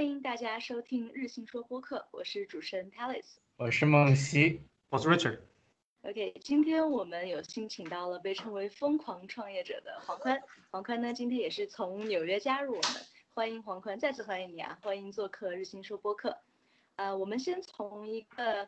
欢迎大家收听日新说播客，我是主持人 Talis，我是梦溪，我是 Richard。OK，今天我们有幸请到了被称为疯狂创业者的黄宽，黄宽呢今天也是从纽约加入我们，欢迎黄宽，再次欢迎你啊，欢迎做客日新说播客。呃，我们先从一个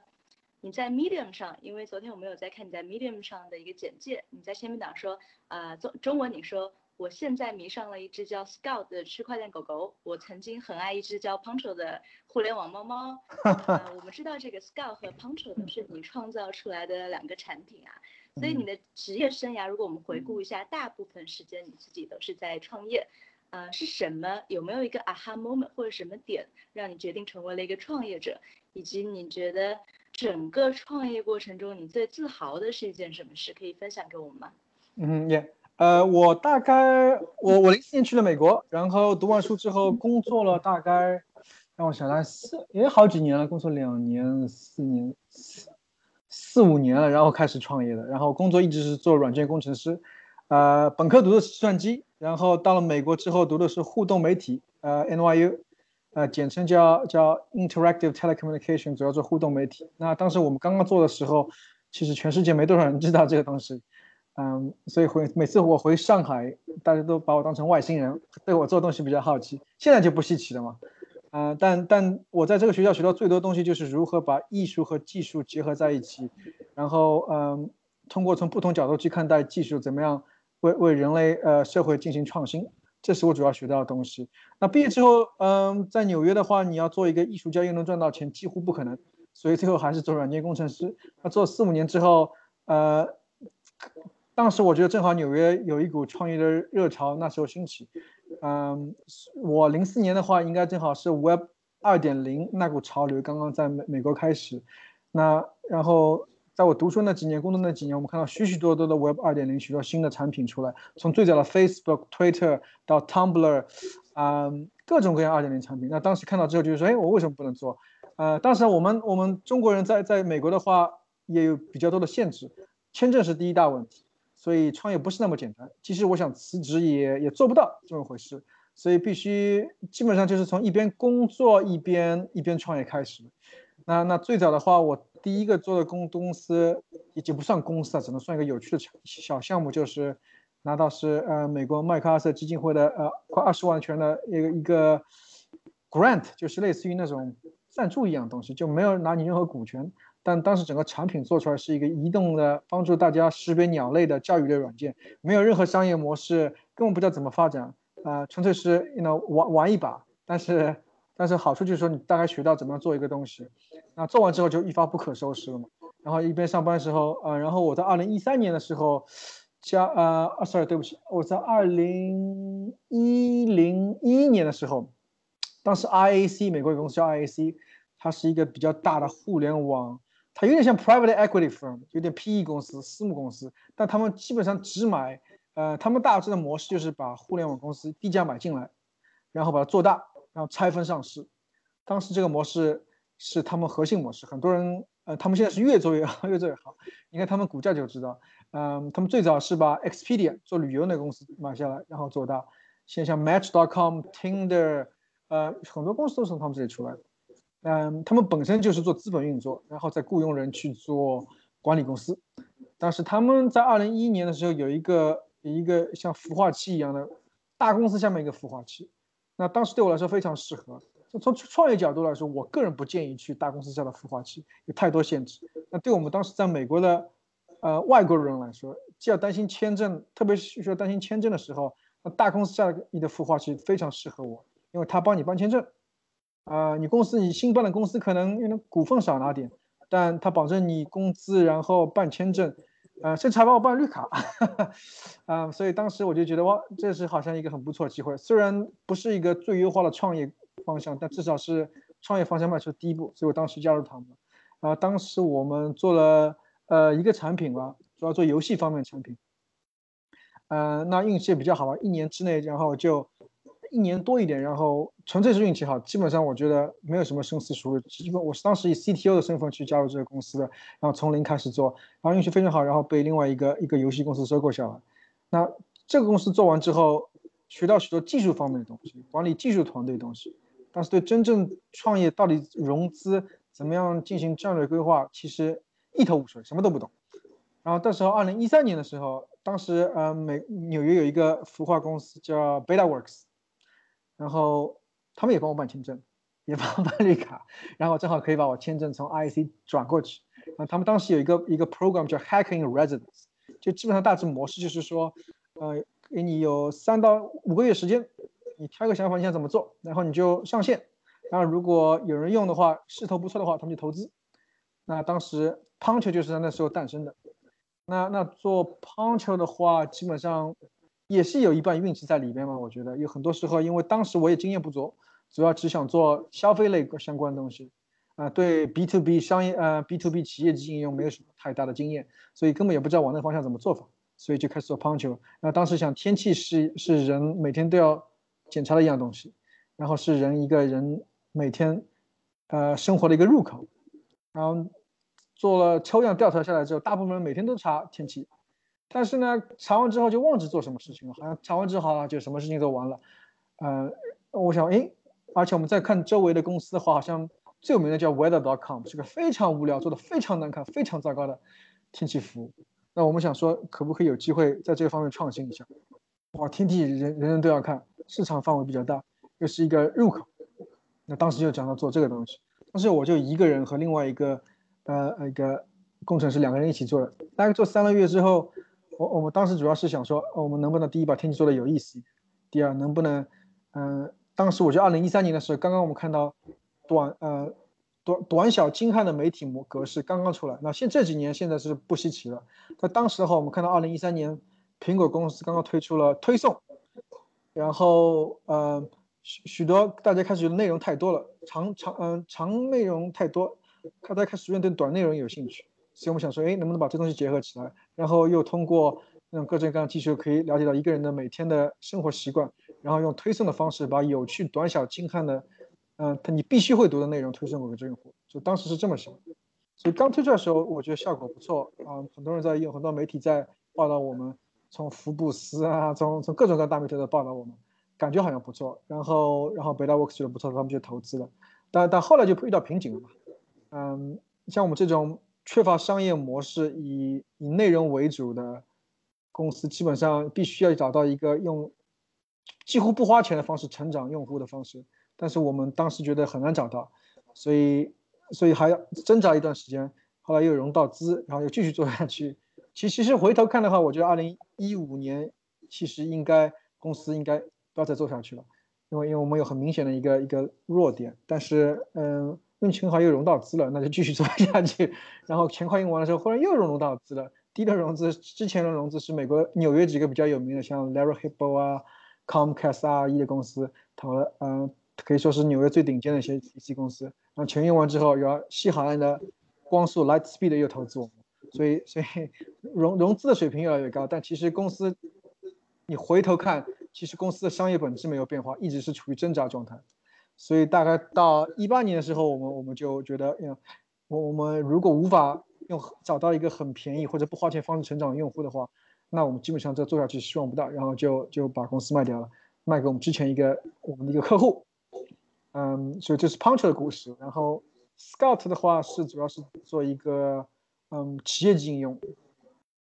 你在 Medium 上，因为昨天我们有在看你在 Medium 上的一个简介，你在签名档说，呃，中中文你说。我现在迷上了一只叫 Scout 的区块链狗狗。我曾经很爱一只叫 Punch 的互联网猫猫。我们知道这个 Scout 和 Punch 都是你创造出来的两个产品啊。所以你的职业生涯，如果我们回顾一下，大部分时间你自己都是在创业。呃，是什么？有没有一个 aha moment 或者什么点让你决定成为了一个创业者？以及你觉得整个创业过程中你最自豪的是一件什么事？可以分享给我们吗？嗯，也。呃，我大概我我零四年去了美国，然后读完书之后工作了大概，让我想想四也好几年了，工作两年四年四四五年了，然后开始创业的，然后工作一直是做软件工程师，呃，本科读的是计算机，然后到了美国之后读的是互动媒体，呃，NYU，呃，简称叫叫 Interactive Telecommunication，主要做互动媒体。那当时我们刚刚做的时候，其实全世界没多少人知道这个东西。嗯，所以回每次我回上海，大家都把我当成外星人，对我做东西比较好奇。现在就不稀奇了嘛。嗯，但但我在这个学校学到最多东西就是如何把艺术和技术结合在一起，然后嗯，通过从不同角度去看待技术，怎么样为为人类呃社会进行创新，这是我主要学到的东西。那毕业之后，嗯，在纽约的话，你要做一个艺术家又能赚到钱，几乎不可能。所以最后还是做软件工程师。那做四五年之后，呃。当时我觉得正好纽约有一股创业的热潮，那时候兴起。嗯，我零四年的话，应该正好是 Web 二点零那股潮流刚刚在美美国开始。那然后在我读书那几年、工作那几年，我们看到许许多多的 Web 二点零许多新的产品出来，从最早的 Facebook、Twitter 到 Tumblr，嗯，各种各样二点零产品。那当时看到之后就是说，哎，我为什么不能做？呃，当时我们我们中国人在在美国的话也有比较多的限制，签证是第一大问题。所以创业不是那么简单，其实我想辞职也也做不到这么回事，所以必须基本上就是从一边工作一边一边创业开始。那那最早的话，我第一个做的公公司已经不算公司了，只能算一个有趣的小项目，就是拿到是呃美国麦克阿瑟基金会的呃快二十万全的一个一个 grant，就是类似于那种赞助一样东西，就没有拿你任何股权。但当时整个产品做出来是一个移动的，帮助大家识别鸟类的教育类软件，没有任何商业模式，根本不知道怎么发展，啊，纯粹是 you know 玩玩一把。但是，但是好处就是说你大概学到怎么样做一个东西，那做完之后就一发不可收拾了嘛。然后一边上班的时候，呃，然后我在二零一三年的时候，加呃，sorry，对不起，我在二零一零一年的时候，当时 IAC 美国有公司叫 IAC，它是一个比较大的互联网。它有点像 private equity firm，有点 PE 公司、私募公司，但他们基本上只买，呃，他们大致的模式就是把互联网公司低价买进来，然后把它做大，然后拆分上市。当时这个模式是他们核心模式，很多人，呃，他们现在是越做越好，越做越好。你看他们股价就知道，嗯，他们最早是把 Expedia 做旅游那个公司买下来，然后做大。现在像 Match.com、Tinder，呃，很多公司都是从他们这里出来的。嗯，他们本身就是做资本运作，然后再雇佣人去做管理公司。但是他们在二零一一年的时候有一个一个像孵化器一样的大公司下面一个孵化器，那当时对我来说非常适合。从创业角度来说，我个人不建议去大公司下的孵化器，有太多限制。那对我们当时在美国的呃外国人来说，既要担心签证，特别是需要担心签证的时候，那大公司下的你的孵化器非常适合我，因为他帮你办签证。啊，你公司你新办的公司可能因为股份少拿点，但他保证你工资，然后办签证，呃，甚至还帮我办绿卡，啊，所以当时我就觉得哇，这是好像一个很不错的机会，虽然不是一个最优化的创业方向，但至少是创业方向迈出第一步，所以我当时加入他们。啊，当时我们做了呃一个产品吧，主要做游戏方面产品，呃，那运气也比较好吧，一年之内，然后就。一年多一点，然后纯粹是运气好，基本上我觉得没有什么深思熟虑，基本我是当时以 CTO 的身份去加入这个公司的，然后从零开始做，然后运气非常好，然后被另外一个一个游戏公司收购下来。那这个公司做完之后，学到许多技术方面的东西，管理技术团队的东西，但是对真正创业到底融资怎么样进行战略规划，其实一头雾水，什么都不懂。然后到时候二零一三年的时候，当时呃美纽约有一个孵化公司叫 BetaWorks，然后他们也帮我办签证，也帮我办绿卡，然后正好可以把我签证从 IC 转过去。啊，他们当时有一个一个 program 叫 Hacking Residence，就基本上大致模式就是说，呃，给你有三到五个月时间，你挑一个想法你想怎么做，然后你就上线，然后如果有人用的话，势头不错的话，他们就投资。那当时 Punch 就是在那时候诞生的。那那做 Punch 的话，基本上也是有一半运气在里边嘛。我觉得有很多时候，因为当时我也经验不足，主要只想做消费类相关的东西。啊，对 B to B 商业呃 B to B 企业级应用没有什么太大的经验，所以根本也不知道往那方向怎么做法，所以就开始做 Punch。那当时想，天气是是人每天都要检查的一样东西，然后是人一个人每天呃生活的一个入口。然后做了抽样调查下来之后，大部分人每天都查天气，但是呢，查完之后就忘记做什么事情了，好像查完之后啊就什么事情都完了。呃，我想，哎，而且我们再看周围的公司的话，好像。最有名的叫 Weather.com，是个非常无聊、做的非常难看、非常糟糕的天气服务。那我们想说，可不可以有机会在这个方面创新一下？哇，天气人人人都要看，市场范围比较大，又是一个入口。那当时就讲到做这个东西，当时我就一个人和另外一个呃一个工程师两个人一起做的。大概做三个月之后，我我们当时主要是想说，我们能不能第一把天气做的有意思一点？第二，能不能嗯，当时我觉得二零一三年的时候，刚刚我们看到。短呃短短小精悍的媒体模格式刚刚出来，那现这几年现在是不稀奇了。在当时的话，我们看到二零一三年苹果公司刚刚推出了推送，然后呃许许多大家开始觉得内容太多了，长长嗯长内容太多，大家开始逐渐对短内容有兴趣，所以我们想说，哎，能不能把这东西结合起来？然后又通过那种各种各样的技术，可以了解到一个人的每天的生活习惯，然后用推送的方式把有趣、短小、精悍的。嗯，他你必须会读的内容推送给这用户，就当时是这么想。所以刚推出的时候，我觉得效果不错啊，很多人在用，很多媒体在报道我们，从福布斯啊，从从各种各样大媒体在报道我们，感觉好像不错。然后然后北大 works 觉得不错，他们就投资了。但但后来就遇到瓶颈了嘛。嗯，像我们这种缺乏商业模式、以以内容为主的公司，基本上必须要找到一个用几乎不花钱的方式成长用户的方式。但是我们当时觉得很难找到，所以所以还要挣扎一段时间，后来又融到资，然后又继续做下去。其其实回头看的话，我觉得二零一五年其实应该公司应该不要再做下去了，因为因为我们有很明显的一个一个弱点。但是嗯，气很好又融到资了，那就继续做下去。然后钱快用完的时候，忽然又融到资了。第一轮融资之前的融资是美国纽约几个比较有名的，像 Larry Hibbo 啊、Comcast RE 的公司投了，嗯。可以说是纽约最顶尖的一些 PC 公司，然后钱用完之后，然后西海岸的光速 Lightspeed 又投资我们，所以所以 融融资的水平越来越高，但其实公司你回头看，其实公司的商业本质没有变化，一直是处于挣扎状态。所以大概到一八年的时候，我们我们就觉得，我我们如果无法用找到一个很便宜或者不花钱方式成长的用户的话，那我们基本上这做下去希望不大，然后就就把公司卖掉了，卖给我们之前一个我们的一个客户。嗯，所以这是 Punch 的故事。然后 Scout 的话是主要是做一个嗯企业级应用。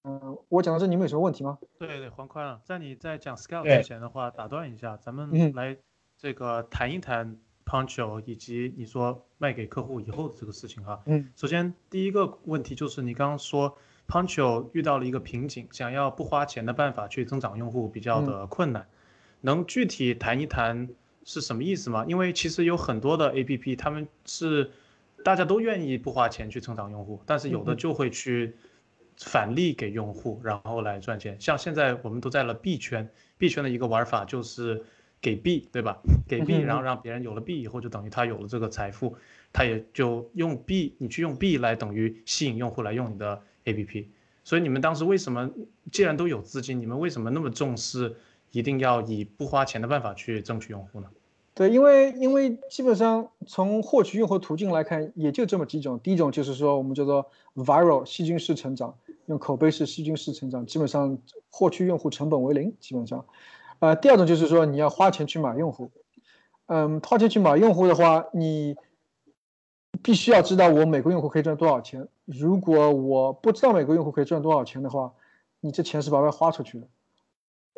嗯，我讲到这，你们有什么问题吗？对对，黄宽啊，在你在讲 Scout 之前的话，打断一下，咱们来这个谈一谈 Punch 以及你说卖给客户以后的这个事情哈。嗯，首先第一个问题就是你刚刚说 Puncho 遇到了一个瓶颈，想要不花钱的办法去增长用户比较的困难，能具体谈一谈？是什么意思吗？因为其实有很多的 A P P，他们是大家都愿意不花钱去增长用户，但是有的就会去返利给用户，然后来赚钱。像现在我们都在了 B 圈，，B 圈的一个玩法就是给币，对吧？给币，然后让别人有了币以后，就等于他有了这个财富，他也就用币，你去用币来等于吸引用户来用你的 A P P。所以你们当时为什么既然都有资金，你们为什么那么重视一定要以不花钱的办法去争取用户呢？对，因为因为基本上从获取用户途径来看，也就这么几种。第一种就是说我们叫做 viral 细菌式成长，用口碑式细菌式成长，基本上获取用户成本为零，基本上。呃，第二种就是说你要花钱去买用户。嗯，花钱去买用户的话，你必须要知道我每个用户可以赚多少钱。如果我不知道每个用户可以赚多少钱的话，你这钱是白白花出去的。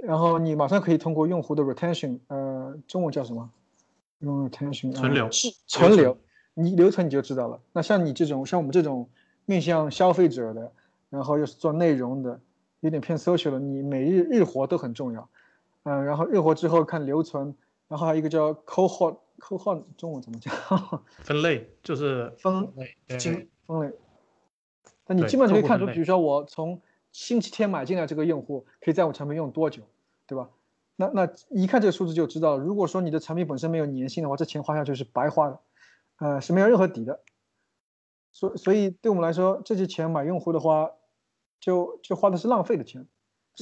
然后你马上可以通过用户的 retention，呃，中文叫什么？用 retention 存留，存留，你留存你就知道了。那像你这种，像我们这种面向消费者的，然后又是做内容的，有点偏 social 的，你每日日活都很重要。嗯，然后日活之后看留存，然后还有一个叫 cohort，cohort 中文怎么讲？分类就是分类，分类。那你基本上可以看出，比如说我从星期天买进来这个用户，可以在我产品用多久，对吧？那那一看这个数字就知道，如果说你的产品本身没有粘性的话，这钱花下去是白花的，呃，是没有任何底的。所所以对我们来说，这些钱买用户的话，就就花的是浪费的钱。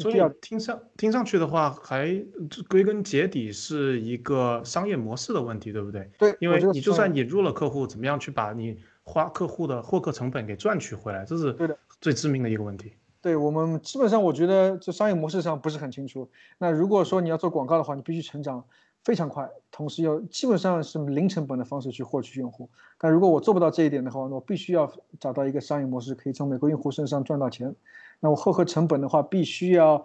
所以听上听上去的话，还归根结底是一个商业模式的问题，对不对？对，因为你就算引入了客户，怎么样去把你花客户的获客成本给赚取回来，这是对的最致命的一个问题。对我们基本上，我觉得这商业模式上不是很清楚。那如果说你要做广告的话，你必须成长非常快，同时要基本上是零成本的方式去获取用户。但如果我做不到这一点的话，那我必须要找到一个商业模式，可以从每个用户身上赚到钱。那我获客成本的话，必须要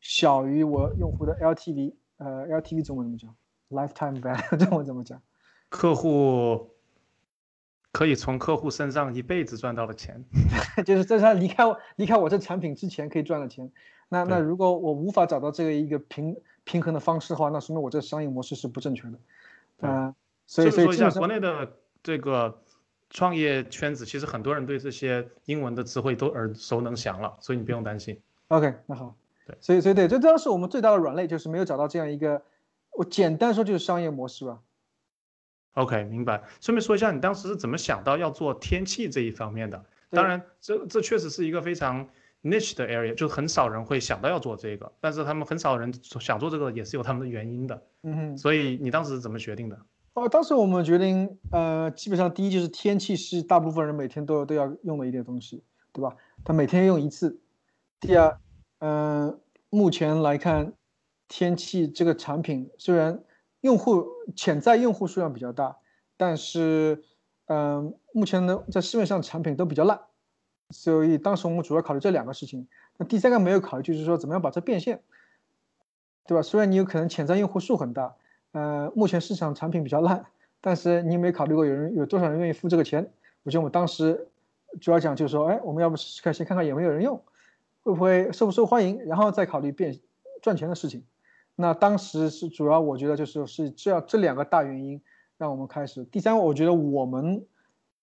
小于我用户的 LTV。呃，LTV 中文怎么讲？Lifetime value 中文怎么讲？客户。可以从客户身上一辈子赚到的钱，就是在他离开我离开我这产品之前可以赚的钱。那那如果我无法找到这个一个平平衡的方式的话，那说明我这个商业模式是不正确的。嗯，所以所以说一下国内的这个创业圈子，其实很多人对这些英文的词汇都耳熟能详了，所以你不用担心。OK，那好。对，所以所以对，这当时我们最大的软肋就是没有找到这样一个，我简单说就是商业模式吧。OK，明白。顺便说一下，你当时是怎么想到要做天气这一方面的？当然，这这确实是一个非常 niche 的 area，就很少人会想到要做这个。但是他们很少人想做这个，也是有他们的原因的。嗯哼。所以你当时是怎么决定的？哦，当时我们决定，呃，基本上第一就是天气是大部分人每天都都要用的一点东西，对吧？他每天用一次。第二，嗯，目前来看，天气这个产品虽然。用户潜在用户数量比较大，但是，嗯，目前呢，在市面上产品都比较烂，所以当时我们主要考虑这两个事情。那第三个没有考虑，就是说怎么样把这变现，对吧？虽然你有可能潜在用户数很大，呃，目前市场产品比较烂，但是你有没有考虑过有人有多少人愿意付这个钱？我觉得我们当时主要讲就是说，哎，我们要不试试看，先看看有没有人用，会不会受不受欢迎，然后再考虑变赚钱的事情。那当时是主要，我觉得就是是这样这两个大原因让我们开始。第三，我觉得我们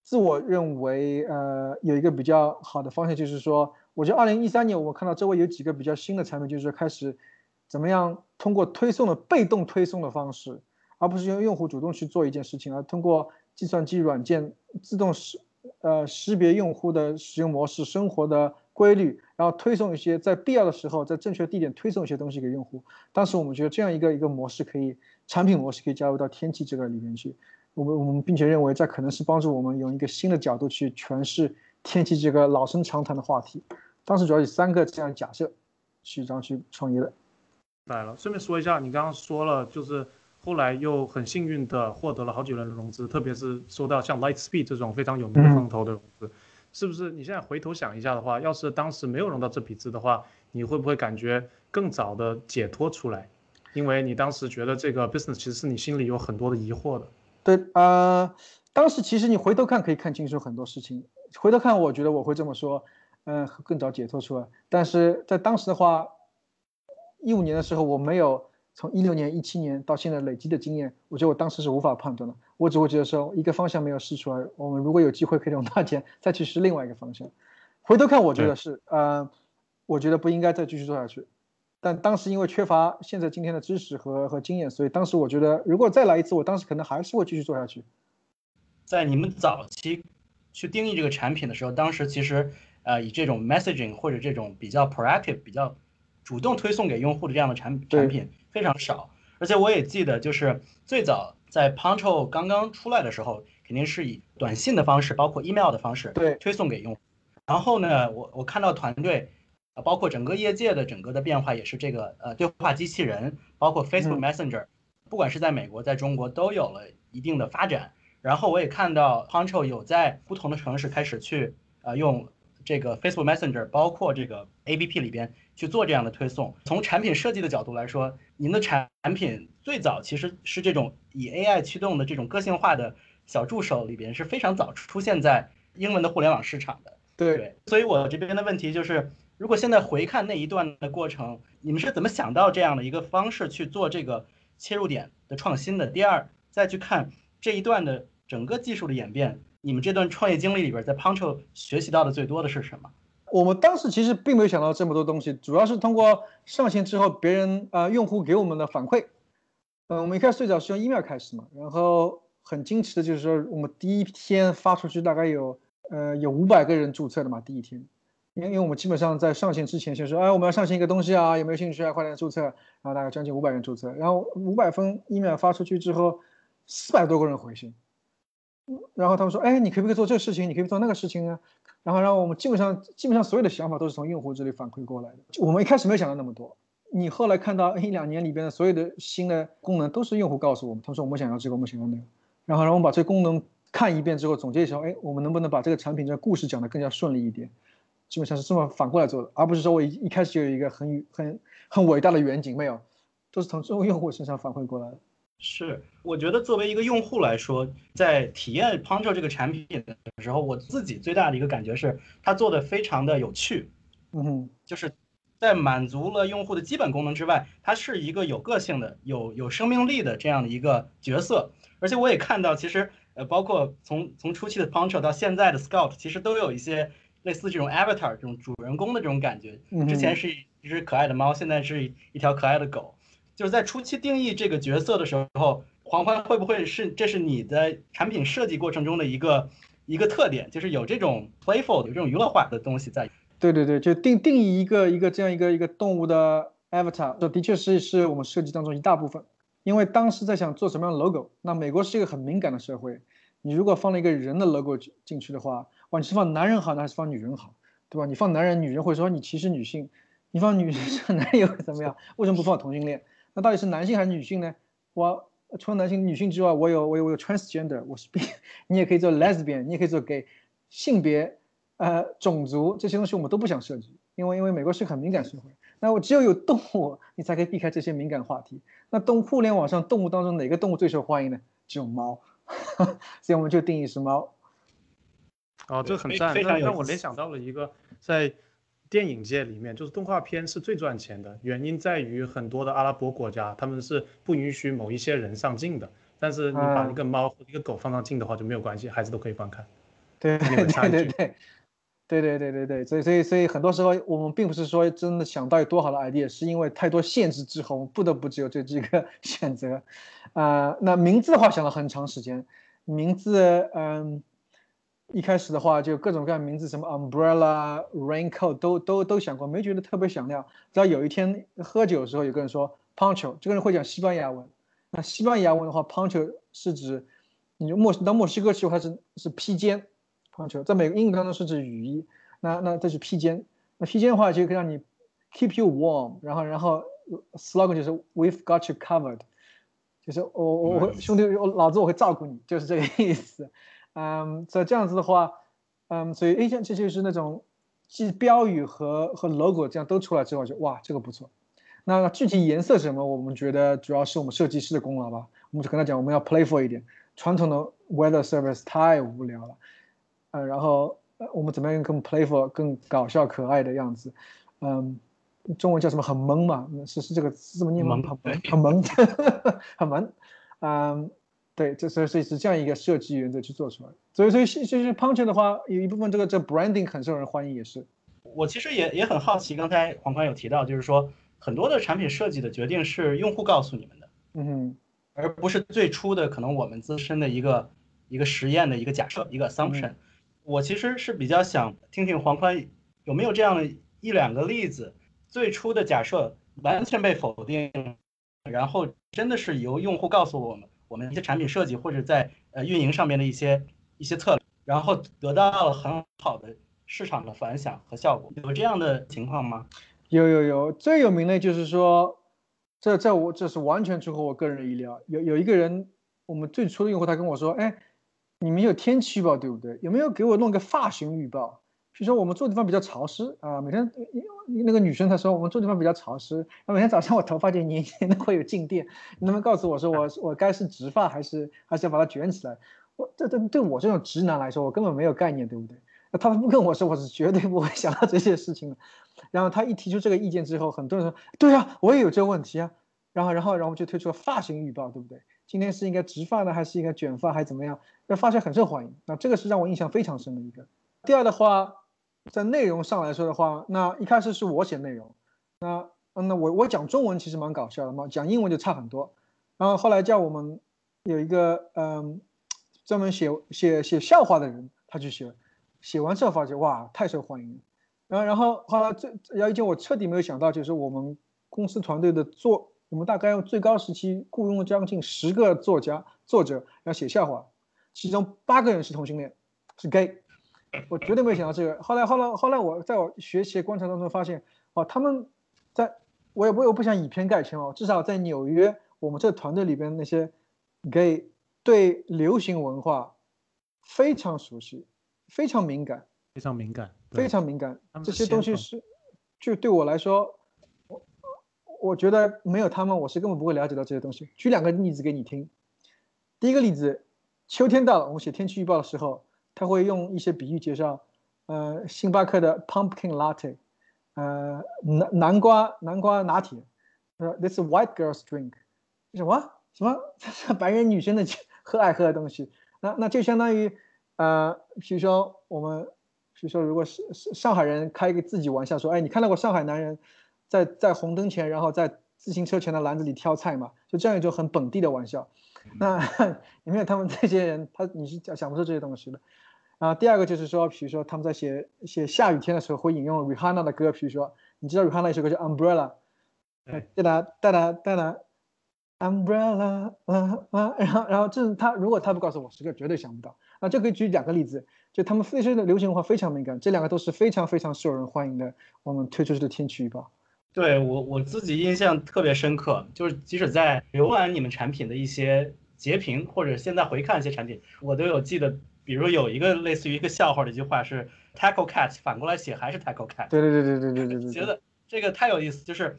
自我认为，呃，有一个比较好的方向，就是说，我觉得二零一三年我看到周围有几个比较新的产品，就是开始怎么样通过推送的被动推送的方式，而不是用用户主动去做一件事情，而通过计算机软件自动识呃识别用户的使用模式、生活的。规律，然后推送一些在必要的时候，在正确地点推送一些东西给用户。当时我们觉得这样一个一个模式可以，产品模式可以加入到天气这个里面去。我们我们并且认为这可能是帮助我们用一个新的角度去诠释天气这个老生常谈的话题。当时主要有三个这样假设去这样去创业的。来了，顺便说一下，你刚刚说了，就是后来又很幸运的获得了好几轮融资，特别是收到像 Lightspeed 这种非常有名的风投的融资。是不是你现在回头想一下的话，要是当时没有融到这笔资的话，你会不会感觉更早的解脱出来？因为你当时觉得这个 business 其实是你心里有很多的疑惑的。对啊，当时其实你回头看可以看清楚很多事情。回头看，我觉得我会这么说，嗯，更早解脱出来。但是在当时的话，一五年的时候我没有。从一六年、一七年到现在累积的经验，我觉得我当时是无法判断的。我只会觉得说，一个方向没有试出来，我们如果有机会可以用大钱，再去试另外一个方向。回头看，我觉得是，呃，我觉得不应该再继续做下去。但当时因为缺乏现在今天的知识和和经验，所以当时我觉得，如果再来一次，我当时可能还是会继续做下去。在你们早期去定义这个产品的时候，当时其实，呃，以这种 messaging 或者这种比较 proactive、比较主动推送给用户的这样的产产品。非常少，而且我也记得，就是最早在 p u n c h o 刚刚出来的时候，肯定是以短信的方式，包括 email 的方式，对推送给用户。然后呢，我我看到团队，啊，包括整个业界的整个的变化，也是这个呃对话机器人，包括 Facebook Messenger，不管是在美国，在中国都有了一定的发展。然后我也看到 Poncho 有在不同的城市开始去呃用这个 Facebook Messenger，包括这个 APP 里边去做这样的推送。从产品设计的角度来说，您的产品最早其实是这种以 AI 驱动的这种个性化的小助手里边是非常早出现在英文的互联网市场的。对，所以我这边的问题就是，如果现在回看那一段的过程，你们是怎么想到这样的一个方式去做这个切入点的创新的？第二，再去看这一段的。整个技术的演变，你们这段创业经历里边，在 Poncho 学习到的最多的是什么？我们当时其实并没有想到这么多东西，主要是通过上线之后，别人啊用户给我们的反馈。嗯，我们一开始最早是用 email 开始嘛，然后很惊奇的就是说，我们第一天发出去大概有呃有五百个人注册的嘛，第一天，因为因为我们基本上在上线之前就说，哎，我们要上线一个东西啊，有没有兴趣啊，快点注册，然后大概将近五百人注册，然后五百封 email 发出去之后，四百多个人回信。然后他们说：“哎，你可不可以做这个事情？你可以做那个事情啊？”然后让我们基本上基本上所有的想法都是从用户这里反馈过来的。我们一开始没有想到那么多。你后来看到一两年里边的所有的新的功能，都是用户告诉我们，他说我们想要这个，我们想要那个。然后让我们把这个功能看一遍之后，总结一下，哎，我们能不能把这个产品这个故事讲得更加顺利一点？基本上是这么反过来做的，而不是说我一一开始就有一个很很很伟大的远景，没有，都是从用用户身上反馈过来的。是，我觉得作为一个用户来说，在体验 Poncho 这个产品的时候，我自己最大的一个感觉是，它做的非常的有趣。嗯，就是在满足了用户的基本功能之外，它是一个有个性的、有有生命力的这样的一个角色。而且我也看到，其实呃，包括从从初期的 Poncho 到现在的 Scout，其实都有一些类似这种 Avatar 这种主人公的这种感觉。之前是一只可爱的猫，现在是一条可爱的狗。就是在初期定义这个角色的时候，黄欢会不会是这是你的产品设计过程中的一个一个特点，就是有这种 playful 有这种娱乐化的东西在。对对对，就定定义一个一个这样一个一个动物的 avatar，这的确是是我们设计当中一大部分。因为当时在想做什么样的 logo，那美国是一个很敏感的社会，你如果放了一个人的 logo 进去的话，哇，你是放男人好呢还是放女人好，对吧？你放男人，女人会说你歧视女性；你放女人，男人又怎么样？为什么不放同性恋？那到底是男性还是女性呢？我除了男性、女性之外，我有我有我有 transgender，我是 B，你也可以做 lesbian，你也可以做 gay，性别、呃种族这些东西我们都不想涉及，因为因为美国是很敏感社会。那我只有有动物，你才可以避开这些敏感话题。那动互联网上动物当中哪个动物最受欢迎呢？只有猫，所以我们就定义是猫。哦，这很赞，让让我联想到了一个在。电影界里面就是动画片是最赚钱的原因在于很多的阿拉伯国家他们是不允许某一些人上镜的但是你把一个猫一个狗放上镜的话就没有关系孩子都可以观看对 对对对对对对对所以所以所以很多时候我们并不是说真的想到有多好的 idea 是因为太多限制之后我们不得不只有这几个 选择。啊那名字的话想了很长时间名字嗯一开始的话就各种各样名字，什么 umbrella、raincoat 都都都想过，没觉得特别响亮。直到有一天喝酒的时候，有个人说 poncho，这个人会讲西班牙文。那西班牙文的话，poncho 是指你墨到墨西哥去，它是是披肩，poncho 在美英语当中是指雨衣。那那这是披肩。那披肩的话就可以让你 keep you warm，然后然后 slogan 就是 we've got you covered，就是我我我兄弟我老子我会照顾你，就是这个意思。嗯，所以这样子的话，嗯，所以 A 线这就是那种，既标语和和 logo 这样都出来之后，就哇，这个不错。那具体颜色什么，我们觉得主要是我们设计师的功劳吧。我们就跟他讲，我们要 playful 一点，传统的 weather service 太无聊了。呃，然后我们怎么样更 playful、更搞笑、可爱的样子？嗯，中文叫什么？很萌嘛？是是这个字怎么念吗？很萌，很萌，嗯。对，这所以所以是这样一个设计原则去做出来。所以所以其实 Punch 的话，有一部分这个这 branding 很受人欢迎，也是。我其实也也很好奇，刚才黄宽有提到，就是说很多的产品设计的决定是用户告诉你们的，嗯哼，而不是最初的可能我们自身的一个一个实验的一个假设一个 assumption。我其实是比较想听听黄宽有没有这样的一两个例子，最初的假设完全被否定，然后真的是由用户告诉我们。我们一些产品设计或者在呃运营上面的一些一些策略，然后得到了很好的市场的反响和效果，有这样的情况吗？有有有，最有名的就是说，这这我这是完全出乎我个人的意料。有有一个人，我们最初的用户他跟我说，哎，你们有天气预报对不对？有没有给我弄个发型预报？比如说我们住的地方比较潮湿啊，每天那个女生她说我们住的地方比较潮湿，那每天早上我头发就黏黏的会有静电，你能不能告诉我说我 我该是直发还是还是要把它卷起来？我这这对我这种直男来说，我根本没有概念，对不对？他不跟我说，我是绝对不会想到这些事情的。然后他一提出这个意见之后，很多人说对呀，我也有这个问题啊。然后然后然后就推出了发型预报，对不对？今天是应该直发呢，还是应该卷发，还是怎么样？那发型很受欢迎，那这个是让我印象非常深的一个。第二的话。在内容上来说的话，那一开始是我写内容，那嗯那我我讲中文其实蛮搞笑的嘛，讲英文就差很多。然后后来叫我们有一个嗯，专门写写写笑话的人，他去写，写完之后发现哇太受欢迎了。然后然后后来最有一件我彻底没有想到，就是我们公司团队的作，我们大概用最高时期雇佣了将近十个作家作者要写笑话，其中八个人是同性恋，是 gay。我绝对没有想到这个。后来，后来，后来，我在我学习观察当中发现，哦，他们在，我也不，我不想以偏概全哦。至少在纽约，我们这团队里边那些 gay 对流行文化非常熟悉，非常敏感，非常敏感，非常敏感。这些东西是，就对我来说，我我觉得没有他们，我是根本不会了解到这些东西。举两个例子给你听。第一个例子，秋天到了，我们写天气预报的时候。他会用一些比喻介绍，呃，星巴克的 pumpkin latte，呃，南南瓜南瓜拿铁，呃，this white girls drink，什么什么？这是白人女生的喝爱喝的东西。那那就相当于，呃，比如说我们，比如说如果是上海人开一个自己玩笑说，哎，你看到过上海男人在在红灯前，然后在自行车前的篮子里挑菜吗？就这样一种很本地的玩笑。那 因为他们这些人，他你是想不出这些东西的。啊，第二个就是说，比如说他们在写写下雨天的时候会引用 Rihanna 的歌，比如说你知道 Rihanna 一首歌叫 Umbrella，哒哒哒哒哒哒，Umbrella，啊啊，然后然后这是他如果他不告诉我，十个绝对想不到。那就可以举两个例子，就他们非常的流行文化非常敏感，这两个都是非常非常受人欢迎的。我们推出去的天气预报，对我我自己印象特别深刻，就是即使在浏览你们产品的一些截屏，或者现在回看一些产品，我都有记得。比如有一个类似于一个笑话的一句话是 tackle cat，反过来写还是 tackle cat。对对对对对对对。觉得这个太有意思，就是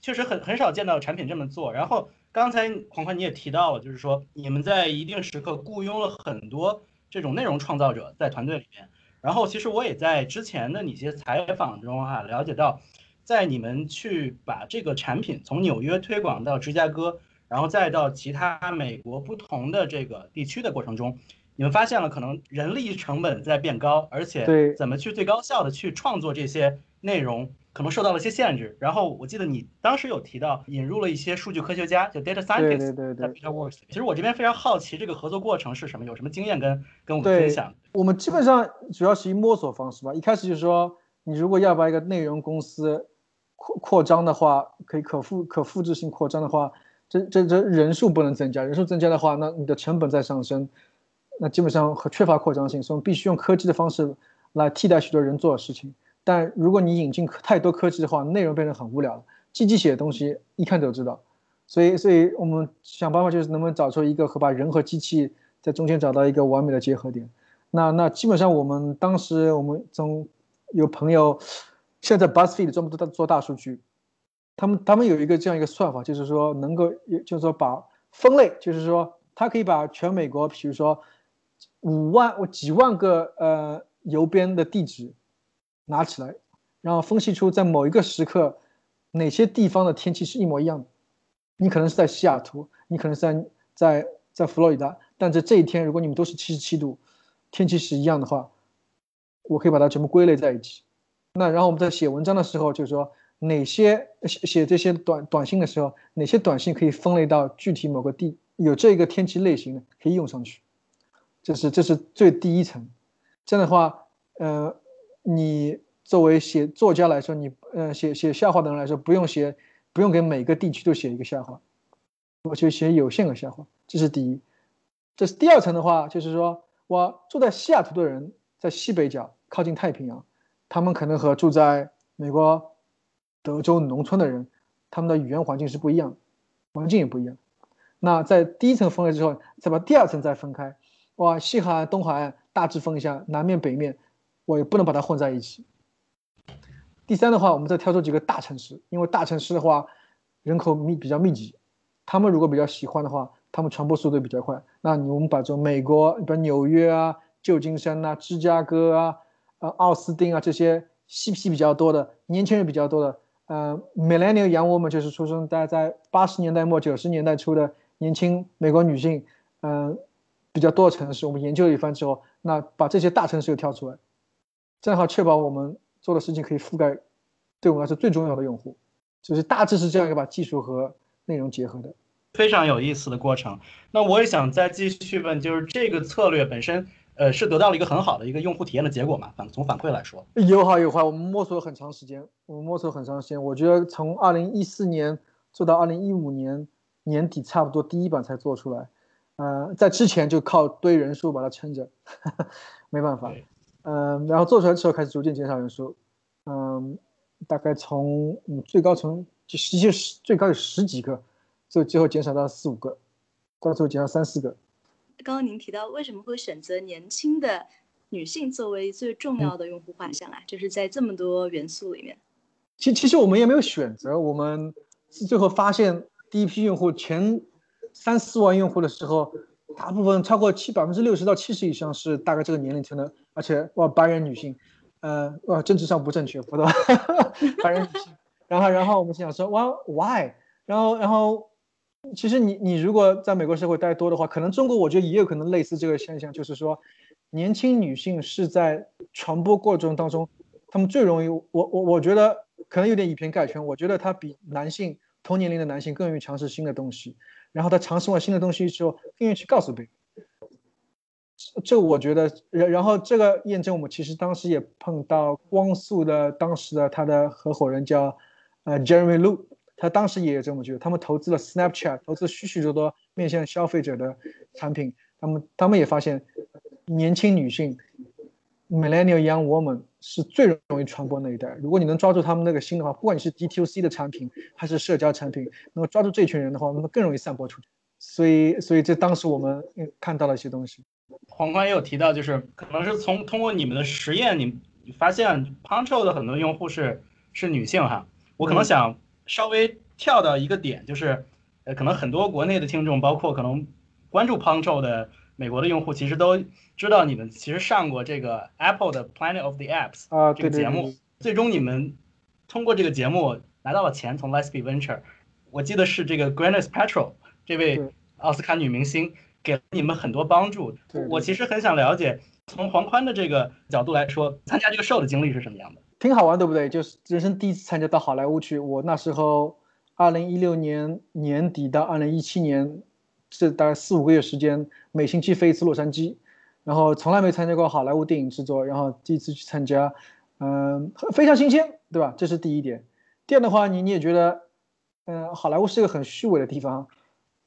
确实很很少见到产品这么做。然后刚才狂欢你也提到了，就是说你们在一定时刻雇佣了很多这种内容创造者在团队里面。然后其实我也在之前的你些采访中哈、啊、了解到，在你们去把这个产品从纽约推广到芝加哥。然后再到其他美国不同的这个地区的过程中，你们发现了可能人力成本在变高，而且怎么去最高效的去创作这些内容，可能受到了一些限制。然后我记得你当时有提到引入了一些数据科学家，就 data scientist，在 BetaWorks。其实我这边非常好奇这个合作过程是什么，有什么经验跟跟我们分享？我们基本上主要是以摸索方式吧。一开始就是说，你如果要把一个内容公司扩扩张的话，可以可复可复制性扩张的话，这这这人数不能增加，人数增加的话，那你的成本在上升。那基本上和缺乏扩张性，所以我们必须用科技的方式来替代许多人做的事情。但如果你引进太多科技的话，内容变成很无聊了。机器写的东西一看就知道，所以，所以我们想办法就是能不能找出一个和把人和机器在中间找到一个完美的结合点。那那基本上我们当时我们从有朋友现在 BuzzFeed 专门做做大数据，他们他们有一个这样一个算法，就是说能够就是说把分类，就是说它可以把全美国，比如说。五万我几万个呃邮编的地址拿起来，然后分析出在某一个时刻哪些地方的天气是一模一样的。你可能是在西雅图，你可能是在在在佛罗里达，但在这一天，如果你们都是七十七度，天气是一样的话，我可以把它全部归类在一起。那然后我们在写文章的时候，就是说哪些写写这些短短信的时候，哪些短信可以分类到具体某个地有这个天气类型的，可以用上去。这是这是最第一层，这样的话，呃，你作为写作家来说，你呃写写笑话的人来说，不用写，不用给每个地区都写一个笑话，我就写有限的笑话。这是第一，这是第二层的话，就是说我住在西雅图的人，在西北角靠近太平洋，他们可能和住在美国德州农村的人他们的语言环境是不一样的，环境也不一样。那在第一层分开之后，再把第二层再分开，哇，西海岸、东海岸大致分一下，南面、北面，我也不能把它混在一起。第三的话，我们再挑出几个大城市，因为大城市的话，人口密比较密集，他们如果比较喜欢的话，他们传播速度比较快。那你我们把这种美国，比如纽约啊、旧金山啊、芝加哥啊、呃奥斯汀啊这些嬉皮比较多的、年轻人比较多的，呃，millennial young woman 就是出生大概在八十年代末九十年代初的年轻美国女性，嗯，比较多的城市，我们研究了一番之后，那把这些大城市又挑出来，正好确保我们。做的事情可以覆盖，对我们来说最重要的用户，就是大致是这样一个把技术和内容结合的，非常有意思的过程。那我也想再继续问，就是这个策略本身，呃，是得到了一个很好的一个用户体验的结果嘛？反从反馈来说，有好有坏。我们摸索了很长时间，我们摸索了很长时间。我觉得从二零一四年做到二零一五年年底，差不多第一版才做出来。呃，在之前就靠堆人数把它撑着，没办法。嗯，然后做出来之后开始逐渐减少人数，嗯，大概从嗯最高从就实际是最高有十几个，最最后减少到四五个，到最后减少三四个。刚刚您提到为什么会选择年轻的女性作为最重要的用户画像啊？就是在这么多元素里面。其其实我们也没有选择，我们是最后发现第一批用户前三四万用户的时候，大部分超过七百分之六十到七十以上是大概这个年龄层的。而且哇，白人女性，呃，哇，政治上不正确，不对？白人女性，然后，然后我们想说，哇，why？然后，然后，其实你你如果在美国社会待多的话，可能中国我觉得也有可能类似这个现象，就是说，年轻女性是在传播过程当中，她们最容易，我我我觉得可能有点以偏概全，我觉得她比男性同年龄的男性更容易尝试新的东西，然后他尝试完新的东西之后，愿意去告诉别人。这我觉得，然然后这个验证，我们其实当时也碰到光速的当时的他的合伙人叫，呃，Jeremy Lu，他当时也有这么觉得，他们投资了 Snapchat，投资许许多多面向消费者的产品，他们他们也发现，年轻女性，Millennial Young Woman 是最容易传播那一代。如果你能抓住他们那个心的话，不管你是 D2C 的产品还是社交产品，那么抓住这群人的话，那么更容易散播出去。所以，所以这当时我们看到了一些东西。黄宽也有提到，就是可能是从通过你们的实验，你发现 Puncho 的很多用户是是女性哈。我可能想稍微跳到一个点，就是呃，可能很多国内的听众，包括可能关注 Puncho 的美国的用户，其实都知道你们其实上过这个 Apple 的 Planet of the Apps 啊这个节目。最终你们通过这个节目拿到了钱，从 Let's Be Venture，我记得是这个 Gwyneth Paltrow 这位奥斯卡女明星。给了你们很多帮助。我其实很想了解，从黄宽的这个角度来说，参加这个 show 的经历是什么样的？挺好玩，对不对？就是人生第一次参加到好莱坞去。我那时候，二零一六年年底到二零一七年，是大概四五个月时间，每星期飞一次洛杉矶，然后从来没参加过好莱坞电影制作，然后第一次去参加，嗯，非常新鲜，对吧？这是第一点。第二的话，你你也觉得，嗯，好莱坞是一个很虚伪的地方，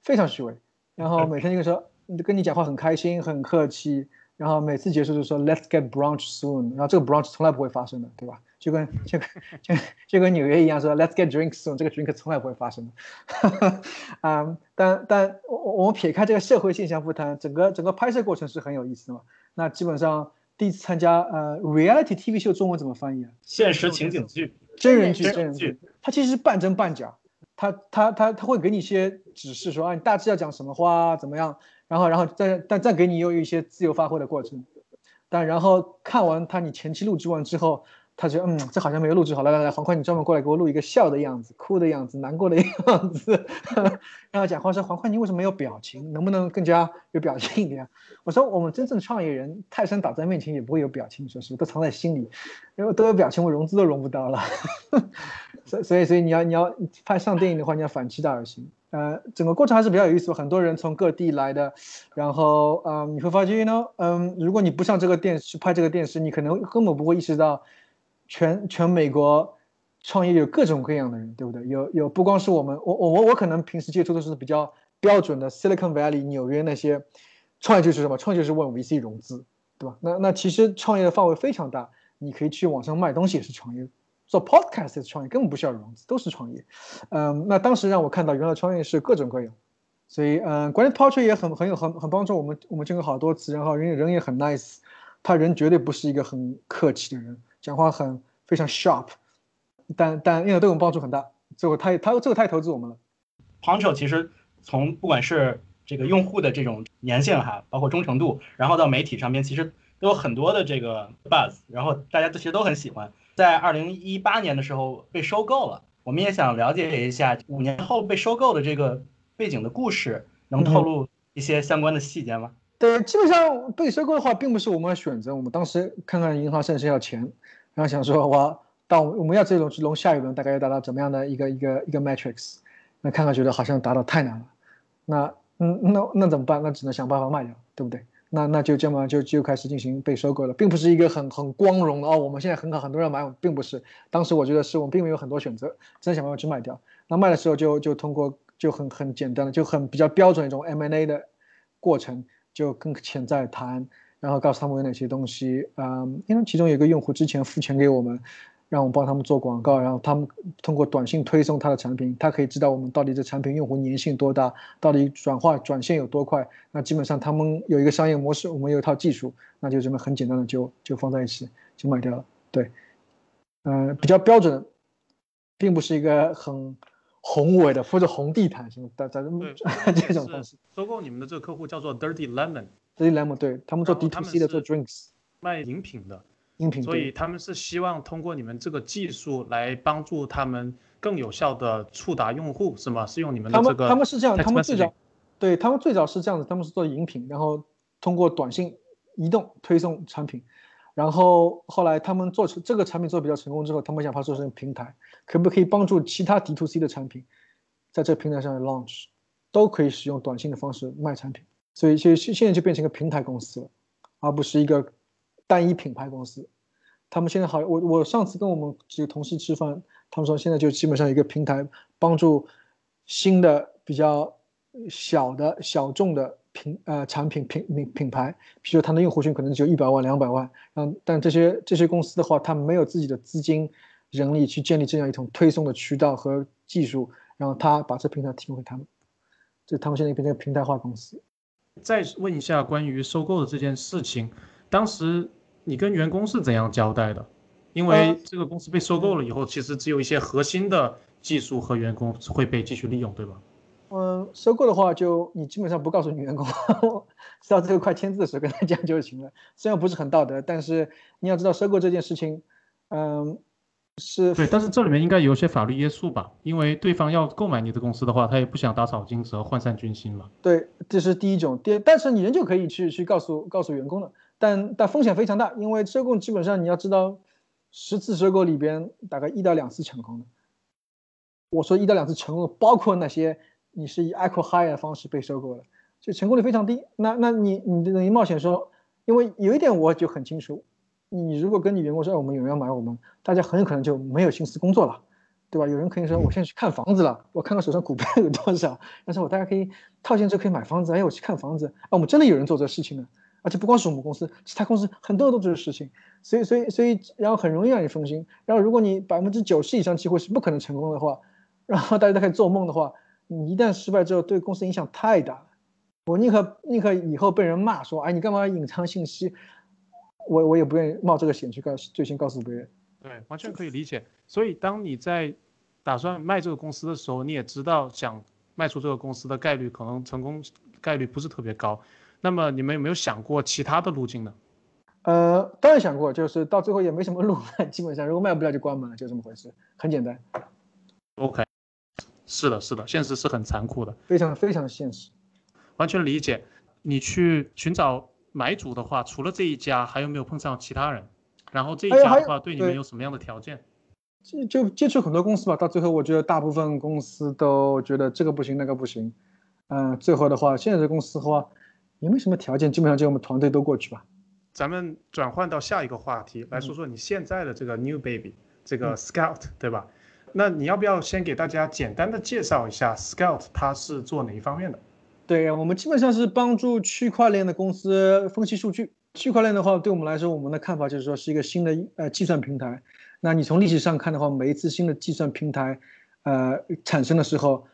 非常虚伪。然后每天就说，跟你讲话很开心，很客气。然后每次结束就说 Let's get brunch soon。然后这个 brunch 从来不会发生的，对吧？就跟就跟就就跟纽约一样说 Let's get drink soon。这个 drink 从来不会发生的。啊，但但我我们撇开这个社会现象不谈，整个整个拍摄过程是很有意思的嘛。那基本上第一次参加呃 reality TV 秀，中文怎么翻译啊？现实情景剧，真人剧，真人剧。它其实是半真半假。他他他他会给你一些指示，说啊，你大致要讲什么话，怎么样，然后然后再但再给你又一些自由发挥的过程，但然后看完他你前期录制完之后。他就：“嗯，这好像没有录制好。来来来，黄宽，你专门过来给我录一个笑的样子、哭的样子、难过的 样子。然后讲话说：黄宽，你为什么没有表情？能不能更加有表情一点？我说：我们真正创业人，泰山倒在面前也不会有表情，你说是都藏在心里。因为都有表情，我融资都融不到了。所所以所以你要你要拍上电影的话，你要反其道而行。呃，整个过程还是比较有意思。很多人从各地来的，然后嗯，你会发现呢，嗯，如果你不上这个电视拍这个电视，你可能根本不会意识到。”全全美国创业有各种各样的人，对不对？有有不光是我们，我我我我可能平时接触的是比较标准的 Silicon Valley 纽约那些创业就是什么？创业就是问 VC 融资，对吧？那那其实创业的范围非常大，你可以去网上卖东西也是创业，做 podcast 的创业根本不需要融资，都是创业。嗯，那当时让我看到原来创业是各种各样，所以嗯，管理 Porsche 也很很有很很帮助我们，我们见过好多次，然后人人也很 nice，他人绝对不是一个很客气的人，讲话很非常 sharp，但但因为对我们帮助很大，最后他他这个他也投资我们了。Poncho 其实从不管是这个用户的这种粘性哈，包括忠诚度，然后到媒体上面，其实都有很多的这个 buzz，然后大家都其实都很喜欢。在二零一八年的时候被收购了，我们也想了解一下五年后被收购的这个背景的故事，能透露一些相关的细节吗？对，基本上被收购的话，并不是我们的选择，我们当时看看银行是不是要钱，然后想说我到我们要这种龙下一轮大概要达到怎么样的一个一个一个 matrix，那看看觉得好像达到太难了，那嗯那那怎么办？那只能想办法卖掉，对不对？那那就这么就就开始进行被收购了，并不是一个很很光荣的哦，我们现在很好，很多人买，并不是。当时我觉得是我们并没有很多选择，真想办法去卖掉。那卖的时候就就通过就很很简单的，就很比较标准一种 M&A 的过程，就跟潜在谈，然后告诉他们有哪些东西，嗯，因为其中有个用户之前付钱给我们。让我们帮他们做广告，然后他们通过短信推送他的产品，他可以知道我们到底这产品用户粘性多大，到底转化转线有多快。那基本上他们有一个商业模式，我们有一套技术，那就这么很简单的就就放在一起就卖掉了。对，嗯，比较标准，并不是一个很宏伟的或者红地毯什么的，咱们 这种东西。收购你们的这个客户叫做 Dirty Lemon，Dirty Lemon，对他们做 D to C 的，做 drinks，卖饮品的。音频，所以他们是希望通过你们这个技术来帮助他们更有效的触达用户，是吗？是用你们的这个？他们他们是这样，他们最早，对他们最早是这样子，他们是做饮品，然后通过短信、移动推送产品，然后后来他们做成这个产品做比较成功之后，他们想把它做成平台，可不可以帮助其他 D to C 的产品在这个平台上 launch，都可以使用短信的方式卖产品，所以现现在就变成一个平台公司了，而不是一个。单一品牌公司，他们现在好，我我上次跟我们几个同事吃饭，他们说现在就基本上一个平台帮助新的比较小的小众的品呃产品品品品牌，比如它的用户群可能只有一百万两百万，嗯，但这些这些公司的话，他们没有自己的资金人力去建立这样一种推送的渠道和技术，然后他把这平台提供给他们，就他们现在变成平台化公司。再问一下关于收购的这件事情。当时你跟员工是怎样交代的？因为这个公司被收购了以后，其实只有一些核心的技术和员工会被继续利用，对吧？嗯，收购的话，就你基本上不告诉你员工，直到最后快签字的时候跟他讲就行了。虽然不是很道德，但是你要知道收购这件事情，嗯，是对，但是这里面应该有一些法律约束吧？因为对方要购买你的公司的话，他也不想打草惊蛇、涣散军心嘛。对，这是第一种。第，但是你仍旧可以去去告诉告诉员工的。但但风险非常大，因为收购基本上你要知道，十次收购里边大概一到两次成功的。我说一到两次成功，包括那些你是以 acquire 方式被收购的，就成功率非常低。那那你你等于冒险说，因为有一点我就很清楚，你如果跟你员工说我们有人要买我们，大家很有可能就没有心思工作了，对吧？有人可以说我现在去看房子了，我看看手上股票有多少，但是我大家可以套现之后可以买房子，哎，我去看房子，啊，我们真的有人做这个事情呢。而且不光是我们公司，其他公司很多都做这事情，所以所以所以，然后很容易让你分心。然后如果你百分之九十以上机会是不可能成功的话，然后大家都开始做梦的话，你一旦失败之后，对公司影响太大了。我宁可宁可以后被人骂说，哎，你干嘛隐藏信息？我我也不愿意冒这个险去告最先告诉别人。对，完全可以理解。所以当你在打算卖这个公司的时候，你也知道想卖出这个公司的概率可能成功概率不是特别高。那么你们有没有想过其他的路径呢？呃，当然想过，就是到最后也没什么路，基本上如果卖不了就关门了，就这么回事，很简单。OK，是的，是的，现实是很残酷的，非常非常现实，完全理解。你去寻找买主的话，除了这一家，还有没有碰上其他人？然后这一家的话，对你们有什么样的条件？就就接触很多公司吧，到最后我觉得大部分公司都觉得这个不行，那个不行。嗯，最后的话，现在的公司的话。也没什么条件，基本上就我们团队都过去吧。咱们转换到下一个话题来说说你现在的这个 new baby，这个 Scout，对吧？那你要不要先给大家简单的介绍一下 Scout，它是做哪一方面的？对我们基本上是帮助区块链的公司分析数据。区块链的话，对我们来说，我们的看法就是说是一个新的呃计算平台。那你从历史上看的话，每一次新的计算平台，呃，产生的时候，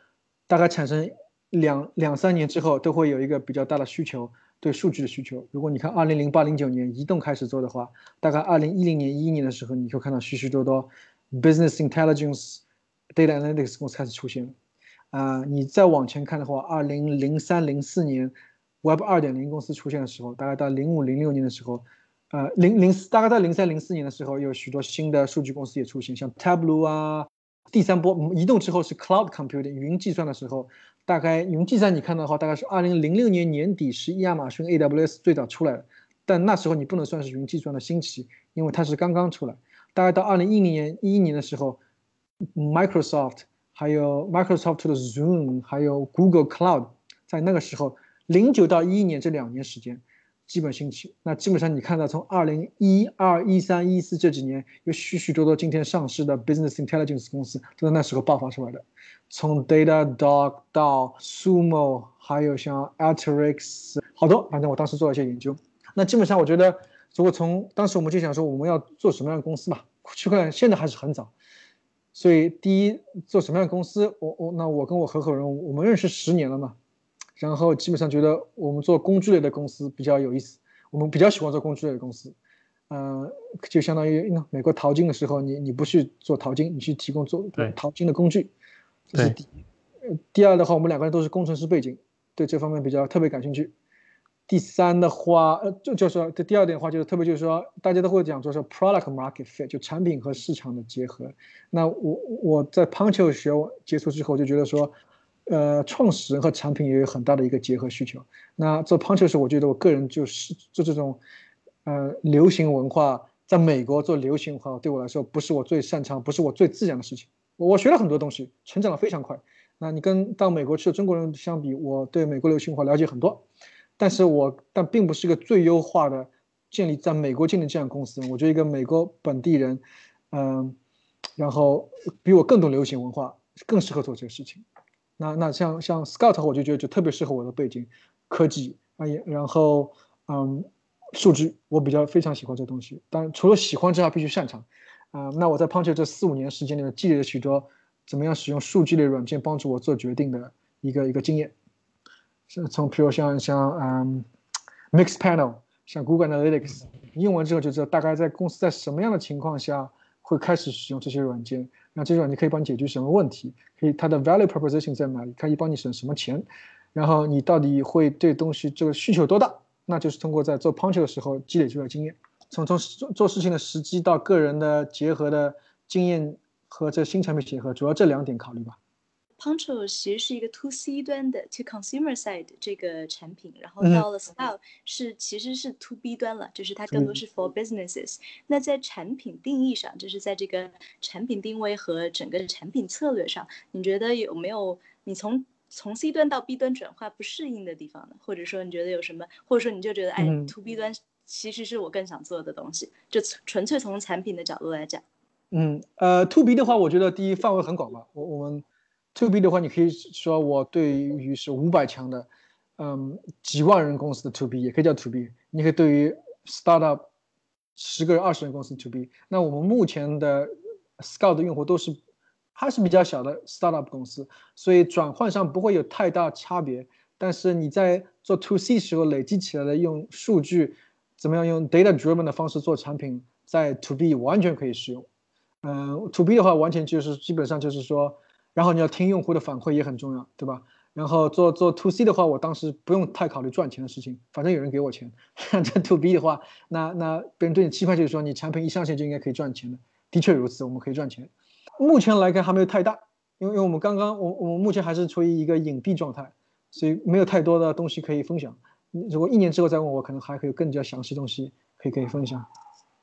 大概产生两两三年之后，都会有一个比较大的需求，对数据的需求。如果你看二零零八零九年移动开始做的话，大概二零一零年一一年的时候，你会看到许许多多 business intelligence data analytics 公司开始出现了。啊，你再往前看的话，二零零三零四年 Web 二点零公司出现的时候，大概到零五零六年的时候。呃，零零四大概在零三零四年的时候，有许多新的数据公司也出现，像 Tableau 啊。第三波移动之后是 Cloud Computing 云计算的时候，大概云计算你看到的话，大概是二零零六年年底是亚马逊 AWS 最早出来的，但那时候你不能算是云计算的兴起，因为它是刚刚出来。大概到二零一零年一一年的时候，Microsoft 还有 Microsoft 的 Zoom 还有 Google Cloud 在那个时候，零九到一一年这两年时间。基本兴起，那基本上你看到从二零一二、一三、一四这几年，有许许多多今天上市的 business intelligence 公司都在那时候爆发出来的。从 Datadog 到 Sumo，还有像 Alteryx，好多，反正我当时做了一些研究。那基本上我觉得，如果从当时我们就想说我们要做什么样的公司吧，区块链现在还是很早，所以第一做什么样的公司，我我那我跟我合伙人我们认识十年了嘛。然后基本上觉得我们做工具类的公司比较有意思，我们比较喜欢做工具类的公司，嗯，就相当于美国淘金的时候，你你不去做淘金，你去提供做淘金的工具，这是第一。第二的话，我们两个人都是工程师背景，对这方面比较特别感兴趣。第三的话，呃，就就是说，这第二点的话就是特别就是说，大家都会讲，就是 product market fit，就产品和市场的结合。那我我在 Punch 学结束之后就觉得说。呃，创始人和产品也有很大的一个结合需求。那做 Punch 时，我觉得我个人就是做这种，呃，流行文化，在美国做流行文化，对我来说不是我最擅长，不是我最自然的事情。我学了很多东西，成长的非常快。那你跟到美国去的中国人相比，我对美国流行文化了解很多，但是我但并不是一个最优化的建立在美国建立这样公司。我觉得一个美国本地人，嗯，然后比我更懂流行文化，更适合做这个事情。那那像像 Scout，我就觉得就特别适合我的背景，科技啊也，然后嗯，数据我比较非常喜欢这东西。但除了喜欢之外，必须擅长。啊，那我在 Punch 这四五年时间里面积累了许多怎么样使用数据类软件帮助我做决定的一个一个经验。是从比如像像嗯，Mixpanel，像 Google Analytics，用完之后就知道大概在公司在什么样的情况下会开始使用这些软件。那这种你可以帮你解决什么问题？可以它的 value proposition 在哪里？可以帮你省什么钱？然后你到底会对东西这个需求多大？那就是通过在做 punch 的时候积累出来经验，从从做做事情的时机到个人的结合的经验和这新产品结合，主要这两点考虑吧。Poncho 其实是一个 to C 端的 to consumer side 这个产品，然后到了 Style 是其实是 to B 端了，就是它更多是 for businesses。那在产品定义上，就是在这个产品定位和整个产品策略上，你觉得有没有你从从 C 端到 B 端转化不适应的地方呢？或者说你觉得有什么？或者说你就觉得哎，to B 端其实是我更想做的东西，就纯粹从产品的角度来讲。嗯，呃，to B 的话，我觉得第一范围很广吧，我我们。To B 的话，你可以说我对于是五百强的，嗯，几万人公司的 To B 也可以叫 To B。你可以对于 Startup 十个人、二十人公司 To B。那我们目前的 Scout 的用户都是还是比较小的 Startup 公司，所以转换上不会有太大差别。但是你在做 To C 时候累积起来的用数据，怎么样用 Data Driven 的方式做产品，在 To B 完全可以使用。嗯，To B 的话，完全就是基本上就是说。然后你要听用户的反馈也很重要，对吧？然后做做 to C 的话，我当时不用太考虑赚钱的事情，反正有人给我钱。这 to B 的话，那那别人对你期盼就是说，你产品一上线就应该可以赚钱的。的确如此，我们可以赚钱。目前来看还没有太大，因为因为我们刚刚我我们目前还是处于一个隐蔽状态，所以没有太多的东西可以分享。如果一年之后再问我，可能还会有更加详细东西可以可以分享。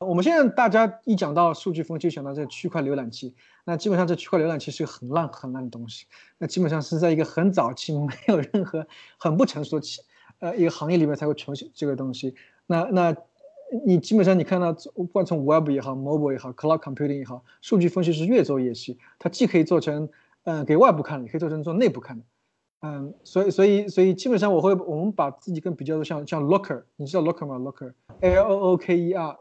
我们现在大家一讲到数据分析，想到这区块浏览器，那基本上这区块浏览器是个很烂很烂的东西。那基本上是在一个很早期、没有任何、很不成熟的期，呃，一个行业里面才会出现这个东西。那那，你基本上你看到，不管从 Web 也好，Mobile 也好，Cloud Computing 也好，数据分析是越做越细。它既可以做成，嗯，给外部看的，也可以做成做内部看的。嗯，所以所以所以基本上我会，我们把自己跟比较的像像 Looker，你知道 Looker 吗？Looker，L O O K E R。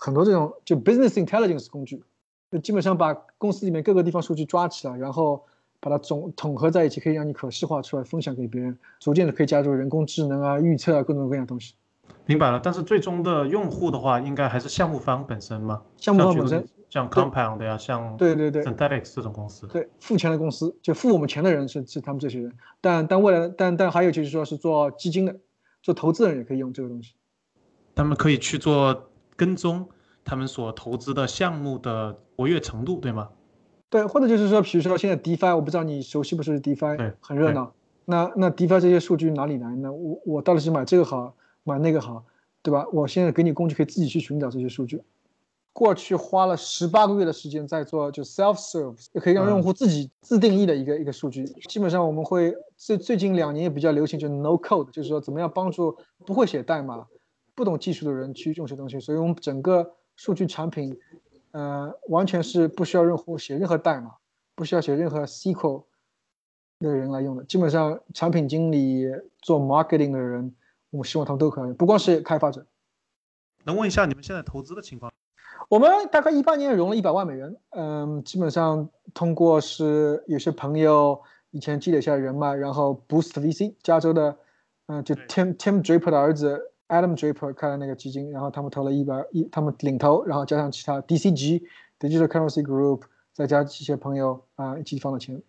很多这种就 business intelligence 工具，就基本上把公司里面各个地方数据抓起来，然后把它总统合在一起，可以让你可视化出来，分享给别人，逐渐的可以加入人工智能啊、预测啊各种各样的东西。明白了，但是最终的用户的话，应该还是项目方本身吗？项目方本身，像 Compound 呀，像对对对 Synthetics 这种公司，对付钱的公司，就付我们钱的人是是他们这些人。但但未来，但但还有就是说是做基金的，做投资人也可以用这个东西。他们可以去做跟踪他们所投资的项目的活跃程度，对吗？对，或者就是说，比如说现在 DeFi，我不知道你熟悉不熟悉 DeFi，对，很热闹。那那 DeFi 这些数据哪里来呢？我我到底是买这个好，买那个好，对吧？我现在给你工具，可以自己去寻找这些数据。过去花了十八个月的时间在做，就 self serve，也可以让用户自己自定义的一个一个数据。基本上我们会最最近两年也比较流行，就 no code，就是说怎么样帮助不会写代码。不懂技术的人去用这东西，所以我们整个数据产品，呃，完全是不需要用户写任何代码，不需要写任何 SQL 的人来用的。基本上，产品经理做 marketing 的人，我们希望他们都可以，不光是开发者。能问一下你们现在投资的情况？我们大概一八年融了一百万美元，嗯，基本上通过是有些朋友以前积累下人脉，然后 Boost VC 加州的，嗯，就 Tim Tim Draper 的儿子。Adam Draper 开了那个基金，然后他们投了一百一，他们领投，然后加上其他 DCG Digital Currency Group，再加一些朋友啊一起放的钱，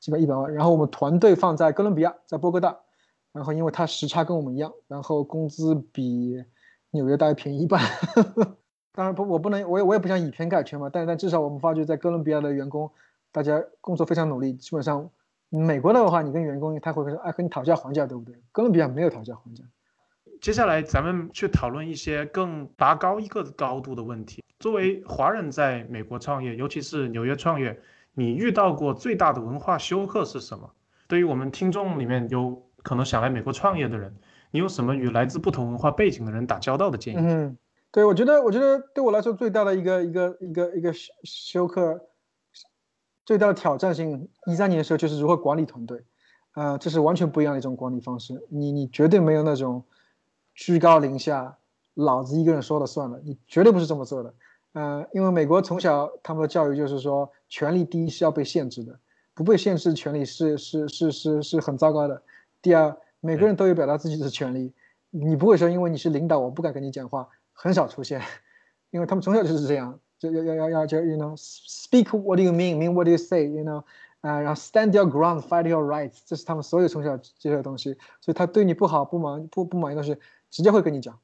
基本一百万。然后我们团队放在哥伦比亚，在波哥大，然后因为它时差跟我们一样，然后工资比纽约大概便宜一半。当然不，我不能，我也我也不想以偏概全嘛。但但至少我们发觉在哥伦比亚的员工，大家工作非常努力。基本上美国的话，你跟员工他会说，哎，和你讨价还价，对不对？哥伦比亚没有讨价还价。接下来咱们去讨论一些更拔高一个高度的问题。作为华人在美国创业，尤其是纽约创业，你遇到过最大的文化休克是什么？对于我们听众里面有可能想来美国创业的人，你有什么与来自不同文化背景的人打交道的建议？嗯，对我觉得，我觉得对我来说最大的一个一个一个一个休休克，最大的挑战性，一三年的时候就是如何管理团队，呃，这是完全不一样的一种管理方式。你你绝对没有那种。居高临下，老子一个人说了算了，你绝对不是这么做的。嗯，因为美国从小他们的教育就是说，权力第一是要被限制的，不被限制的权利是是是是是很糟糕的。第二，每个人都有表达自己的权利，你不会说因为你是领导，我不敢跟你讲话，很少出现，因为他们从小就是这样，就要要要要就 you know speak what do you mean mean what do you say you know 啊，然后 stand your ground fight your rights，这是他们所有从小这些东西，所以他对你不好不满不不满意的是。直接会跟你讲，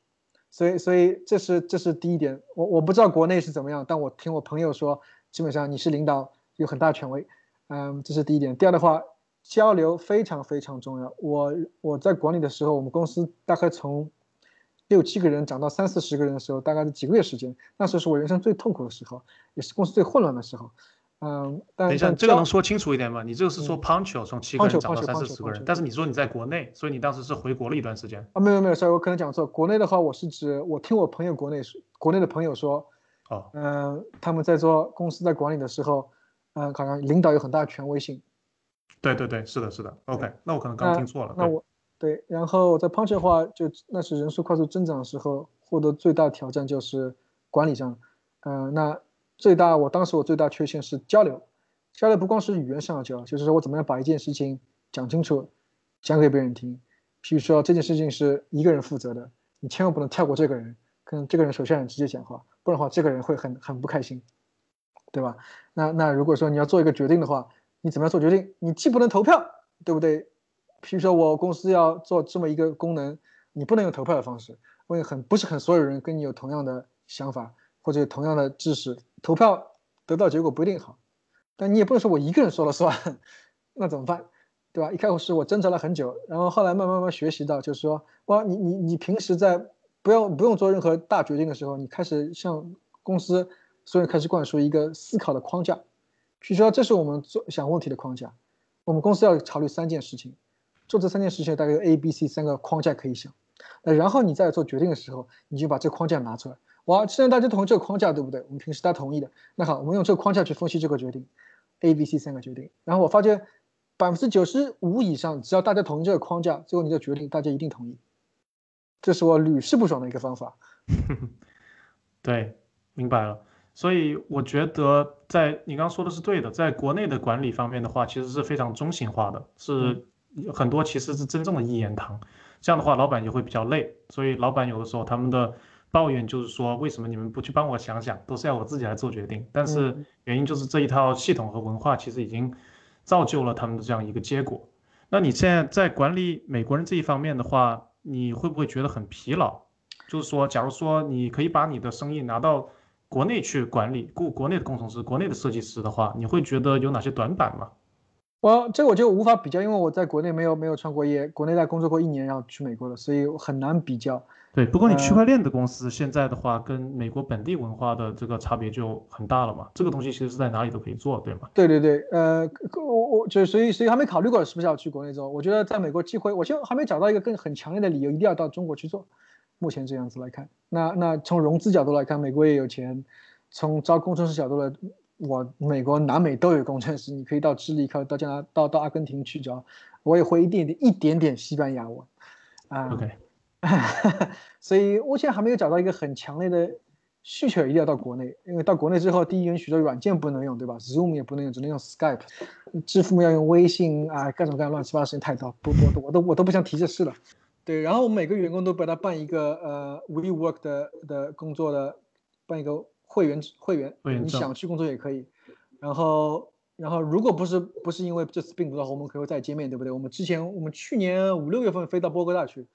所以所以这是这是第一点，我我不知道国内是怎么样，但我听我朋友说，基本上你是领导有很大权威，嗯，这是第一点。第二的话，交流非常非常重要。我我在管理的时候，我们公司大概从六七个人涨到三四十个人的时候，大概是几个月时间，那时候是我人生最痛苦的时候，也是公司最混乱的时候。嗯，等一下，这个能说清楚一点吗？你这个是说 Punch 从七个人涨到三四十个人，但是你说你在国内，所以你当时是回国了一段时间啊？没有没有，sorry，我可能讲错。国内的话，我是指我听我朋友国内说，国内的朋友说，哦，嗯，他们在做公司在管理的时候，嗯，好像领导有很大权威性。对对对，是的，是的。OK，那我可能刚听错了。那我对，然后在 Punch 的话，就那是人数快速增长的时候，获得最大挑战就是管理上，嗯，那最大我当时我最大缺陷是交流。交流不光是语言上的交流，就是说我怎么样把一件事情讲清楚，讲给别人听。比如说这件事情是一个人负责的，你千万不能跳过这个人，跟这个人手下人直接讲话，不然的话这个人会很很不开心，对吧？那那如果说你要做一个决定的话，你怎么样做决定？你既不能投票，对不对？比如说我公司要做这么一个功能，你不能用投票的方式，因为很不是很所有人跟你有同样的想法或者同样的知识，投票得到结果不一定好。但你也不能说我一个人说了算，那怎么办，对吧？一开始我挣扎了很久，然后后来慢慢慢慢学习到，就是说，哇，你你你平时在不用不用做任何大决定的时候，你开始向公司所有人开始灌输一个思考的框架，比如说这是我们做想问题的框架，我们公司要考虑三件事情，做这三件事情大概有 A、B、C 三个框架可以想，那然后你在做决定的时候，你就把这框架拿出来，哇，现在大家同意这个框架，对不对？我们平时大家同意的，那好，我们用这个框架去分析这个决定。A、B、C 三个决定，然后我发现百分之九十五以上，只要大家同意这个框架，最后你的决定大家一定同意。这是我屡试不爽的一个方法。对，明白了。所以我觉得在你刚刚说的是对的，在国内的管理方面的话，其实是非常中性化的，是很多其实是真正的一言堂。这样的话，老板也会比较累。所以老板有的时候他们的抱怨就是说，为什么你们不去帮我想想，都是要我自己来做决定？但是原因就是这一套系统和文化其实已经造就了他们的这样一个结果。那你现在在管理美国人这一方面的话，你会不会觉得很疲劳？就是说，假如说你可以把你的生意拿到国内去管理，雇国内的工程师、国内的设计师的话，你会觉得有哪些短板吗？我这我就无法比较，因为我在国内没有没有创过业，国内在工作过一年，然后去美国了，所以很难比较。对，不过你区块链的公司现在的话，跟美国本地文化的这个差别就很大了嘛。这个东西其实是在哪里都可以做，对吗？对对对，呃，我我就所以所以还没考虑过是不是要去国内做。我觉得在美国机会，我就还没找到一个更很强烈的理由，一定要到中国去做。目前这样子来看，那那从融资角度来看，美国也有钱；从招工程师角度来，我美国南美都有工程师，你可以到智利，可到加拿，到到阿根廷去找。我也会一点点一点点西班牙文，啊，OK，所以我现在还没有找到一个很强烈的需求，一定要到国内，因为到国内之后，第一，允许多软件不能用，对吧？Zoom 也不能用，只能用 Skype，支付要用微信啊，各种各样乱七八糟事情太多，不不，我都我都不想提这事了。对，然后我们每个员工都把他办一个呃 WeWork 的的工作的办一个会员会员，你想去工作也可以。然后然后如果不是不是因为这次病毒的话，我们可以再见面，对不对？我们之前我们去年五六月份飞到波哥大去，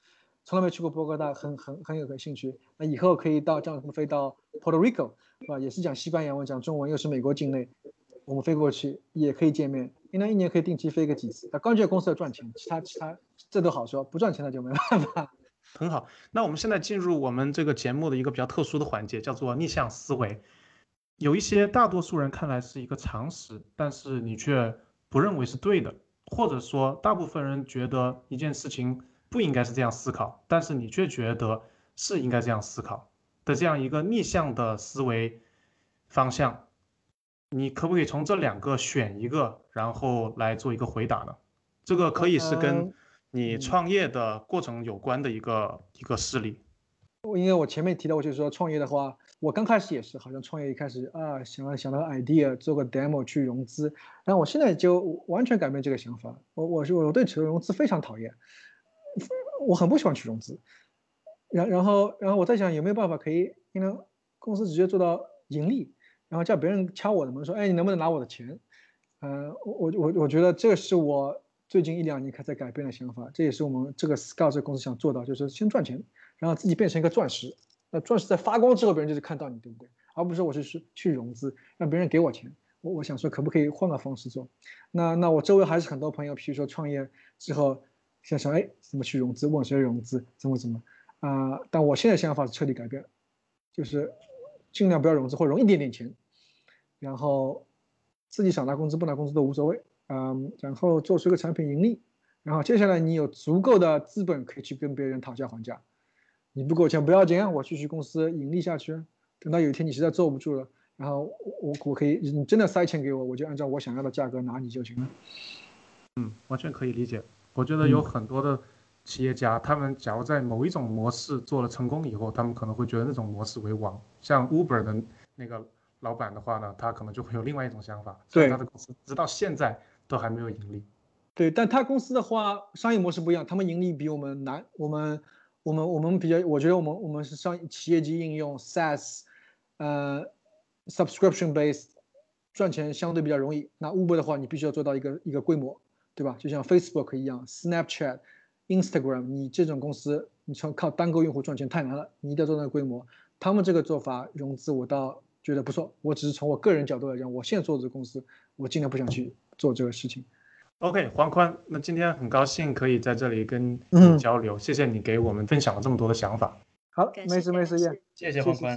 从来没去过波哥大，很很很有兴趣。那以后可以到这样飞到 Puerto Rico，是吧？也是讲西班牙文，讲中文，又是美国境内，我们飞过去也可以见面。应该一年可以定期飞个几次。那关键公司要赚钱，其他其他。这都好说，不赚钱那就没办法。很好，那我们现在进入我们这个节目的一个比较特殊的环节，叫做逆向思维。有一些大多数人看来是一个常识，但是你却不认为是对的，或者说大部分人觉得一件事情不应该是这样思考，但是你却觉得是应该这样思考的这样一个逆向的思维方向。你可不可以从这两个选一个，然后来做一个回答呢？这个可以是跟。你创业的过程有关的一个一个事例，因为我前面提到，我就是说创业的话，我刚开始也是，好像创业一开始啊，想要想到 idea，做个 demo 去融资，然后我现在就完全改变这个想法，我我是我对这个融资非常讨厌，我很不喜欢去融资，然然后然后我在想有没有办法可以，因为公司直接做到盈利，然后叫别人敲我的门说，哎，你能不能拿我的钱？嗯，我我我觉得这是我。最近一两年开始改变的想法，这也是我们这个 Scout 这个公司想做到，就是先赚钱，然后自己变成一个钻石。那钻石在发光之后，别人就是看到你，对不对？而不是我就是去去融资，让别人给我钱。我我想说，可不可以换个方式做？那那我周围还是很多朋友，比如说创业之后想想，哎，怎么去融资？问谁融资？怎么怎么？啊！但我现在想法是彻底改变了，就是尽量不要融资，或融一点点钱，然后自己想拿工资不拿工资都无所谓。嗯，然后做出一个产品盈利，然后接下来你有足够的资本可以去跟别人讨价还价。你不给我钱不要紧啊，我继续公司盈利下去。等到有一天你实在坐不住了，然后我我可以，你真的塞钱给我，我就按照我想要的价格拿你就行了。嗯，完全可以理解。我觉得有很多的企业家，他们假如在某一种模式做了成功以后，他们可能会觉得那种模式为王。像 Uber 的那个老板的话呢，他可能就会有另外一种想法。对，他的公司直到现在。都还没有盈利，对，但他公司的话，商业模式不一样，他们盈利比我们难。我们，我们，我们比较，我觉得我们，我们是商企业级应用，SaaS，呃，subscription base，赚钱相对比较容易。那 Uber 的话，你必须要做到一个一个规模，对吧？就像 Facebook 一样，Snapchat、Instagram，你这种公司，你从靠单个用户赚钱太难了，你一定要做到规模。他们这个做法融资，我倒觉得不错。我只是从我个人角度来讲，我现在做的这个公司，我尽量不想去。做这个事情，OK，黄宽，那今天很高兴可以在这里跟你交流，谢谢你给我们分享了这么多的想法。好，没事没事，谢谢黄宽。